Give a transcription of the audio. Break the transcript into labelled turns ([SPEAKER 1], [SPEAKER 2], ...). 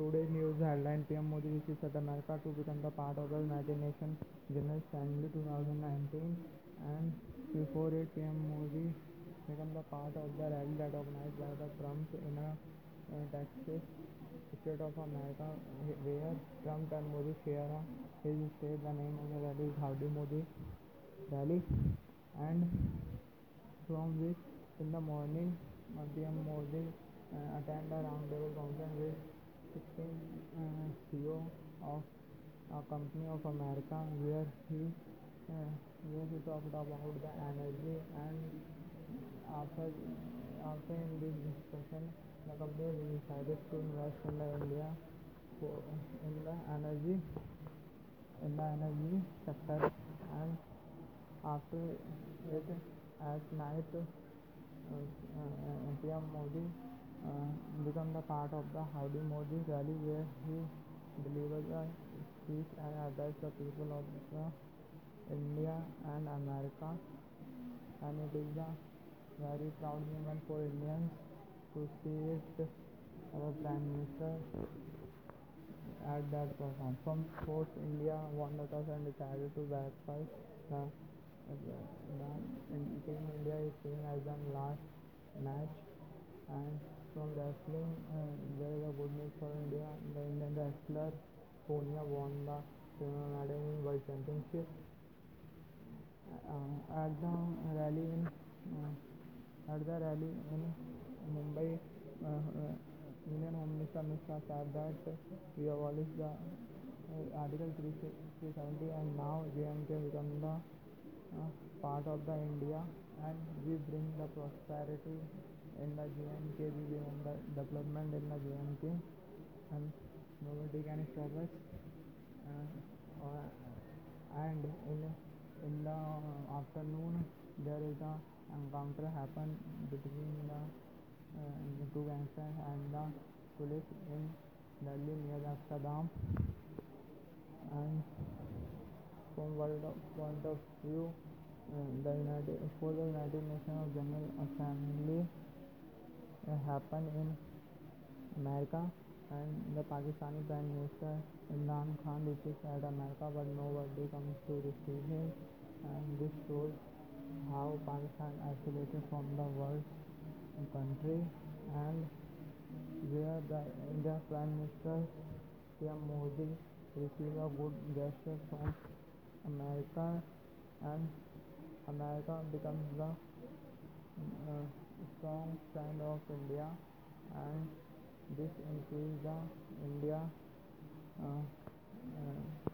[SPEAKER 1] Today news headline PM Modi ji सदन America to become the part of the United Nation General Assembly 2019 and before it PM Modi become the part of the rally that organize by the Trump in a Texas state of America where Trump and Modi share his state the name of the rally howdy Modi rally and from which in the morning PM Modi attend a round table conference with It's uh, CEO of uh, Company of America, uh, where he talked about the energy, and after in this discussion, the company decided to invest in India in the energy sector. And after it, at night, PM Modi become the part of the Howdy Modi rally where he delivers a speech and address the people of the India and America and it is a very proud moment for Indians to see it our Prime Minister at that performance. From sports, India won the toss and decided to verify the Team India is seen as the last match and from wrestling and there is a good news for India, the Indian wrestler Sonia won the silver medal in World Championship. Uh, at the rally in uh, at the rally in Mumbai, uh, uh, Indian Home Minister Mishra said that we abolished the uh, Article 370 and now JMK become the uh, part of the India and we bring the prosperity in the JNK, we bring the development in the JNK and nobody can stop us. Uh, or, and in, in the afternoon there is a encounter happen between the uh, two gangsters and the police in Delhi near Amsterdam and from world of point of view the United for the United Nations of General Assembly happened in America and the Pakistani Prime Minister Imran Khan reaches at America but nobody comes to receive him and this shows how Pakistan isolated from the world country and where the Indian Prime Minister PM Modi received a good gesture from America and America becomes the uh, strong friend of India and this increases the India uh, uh,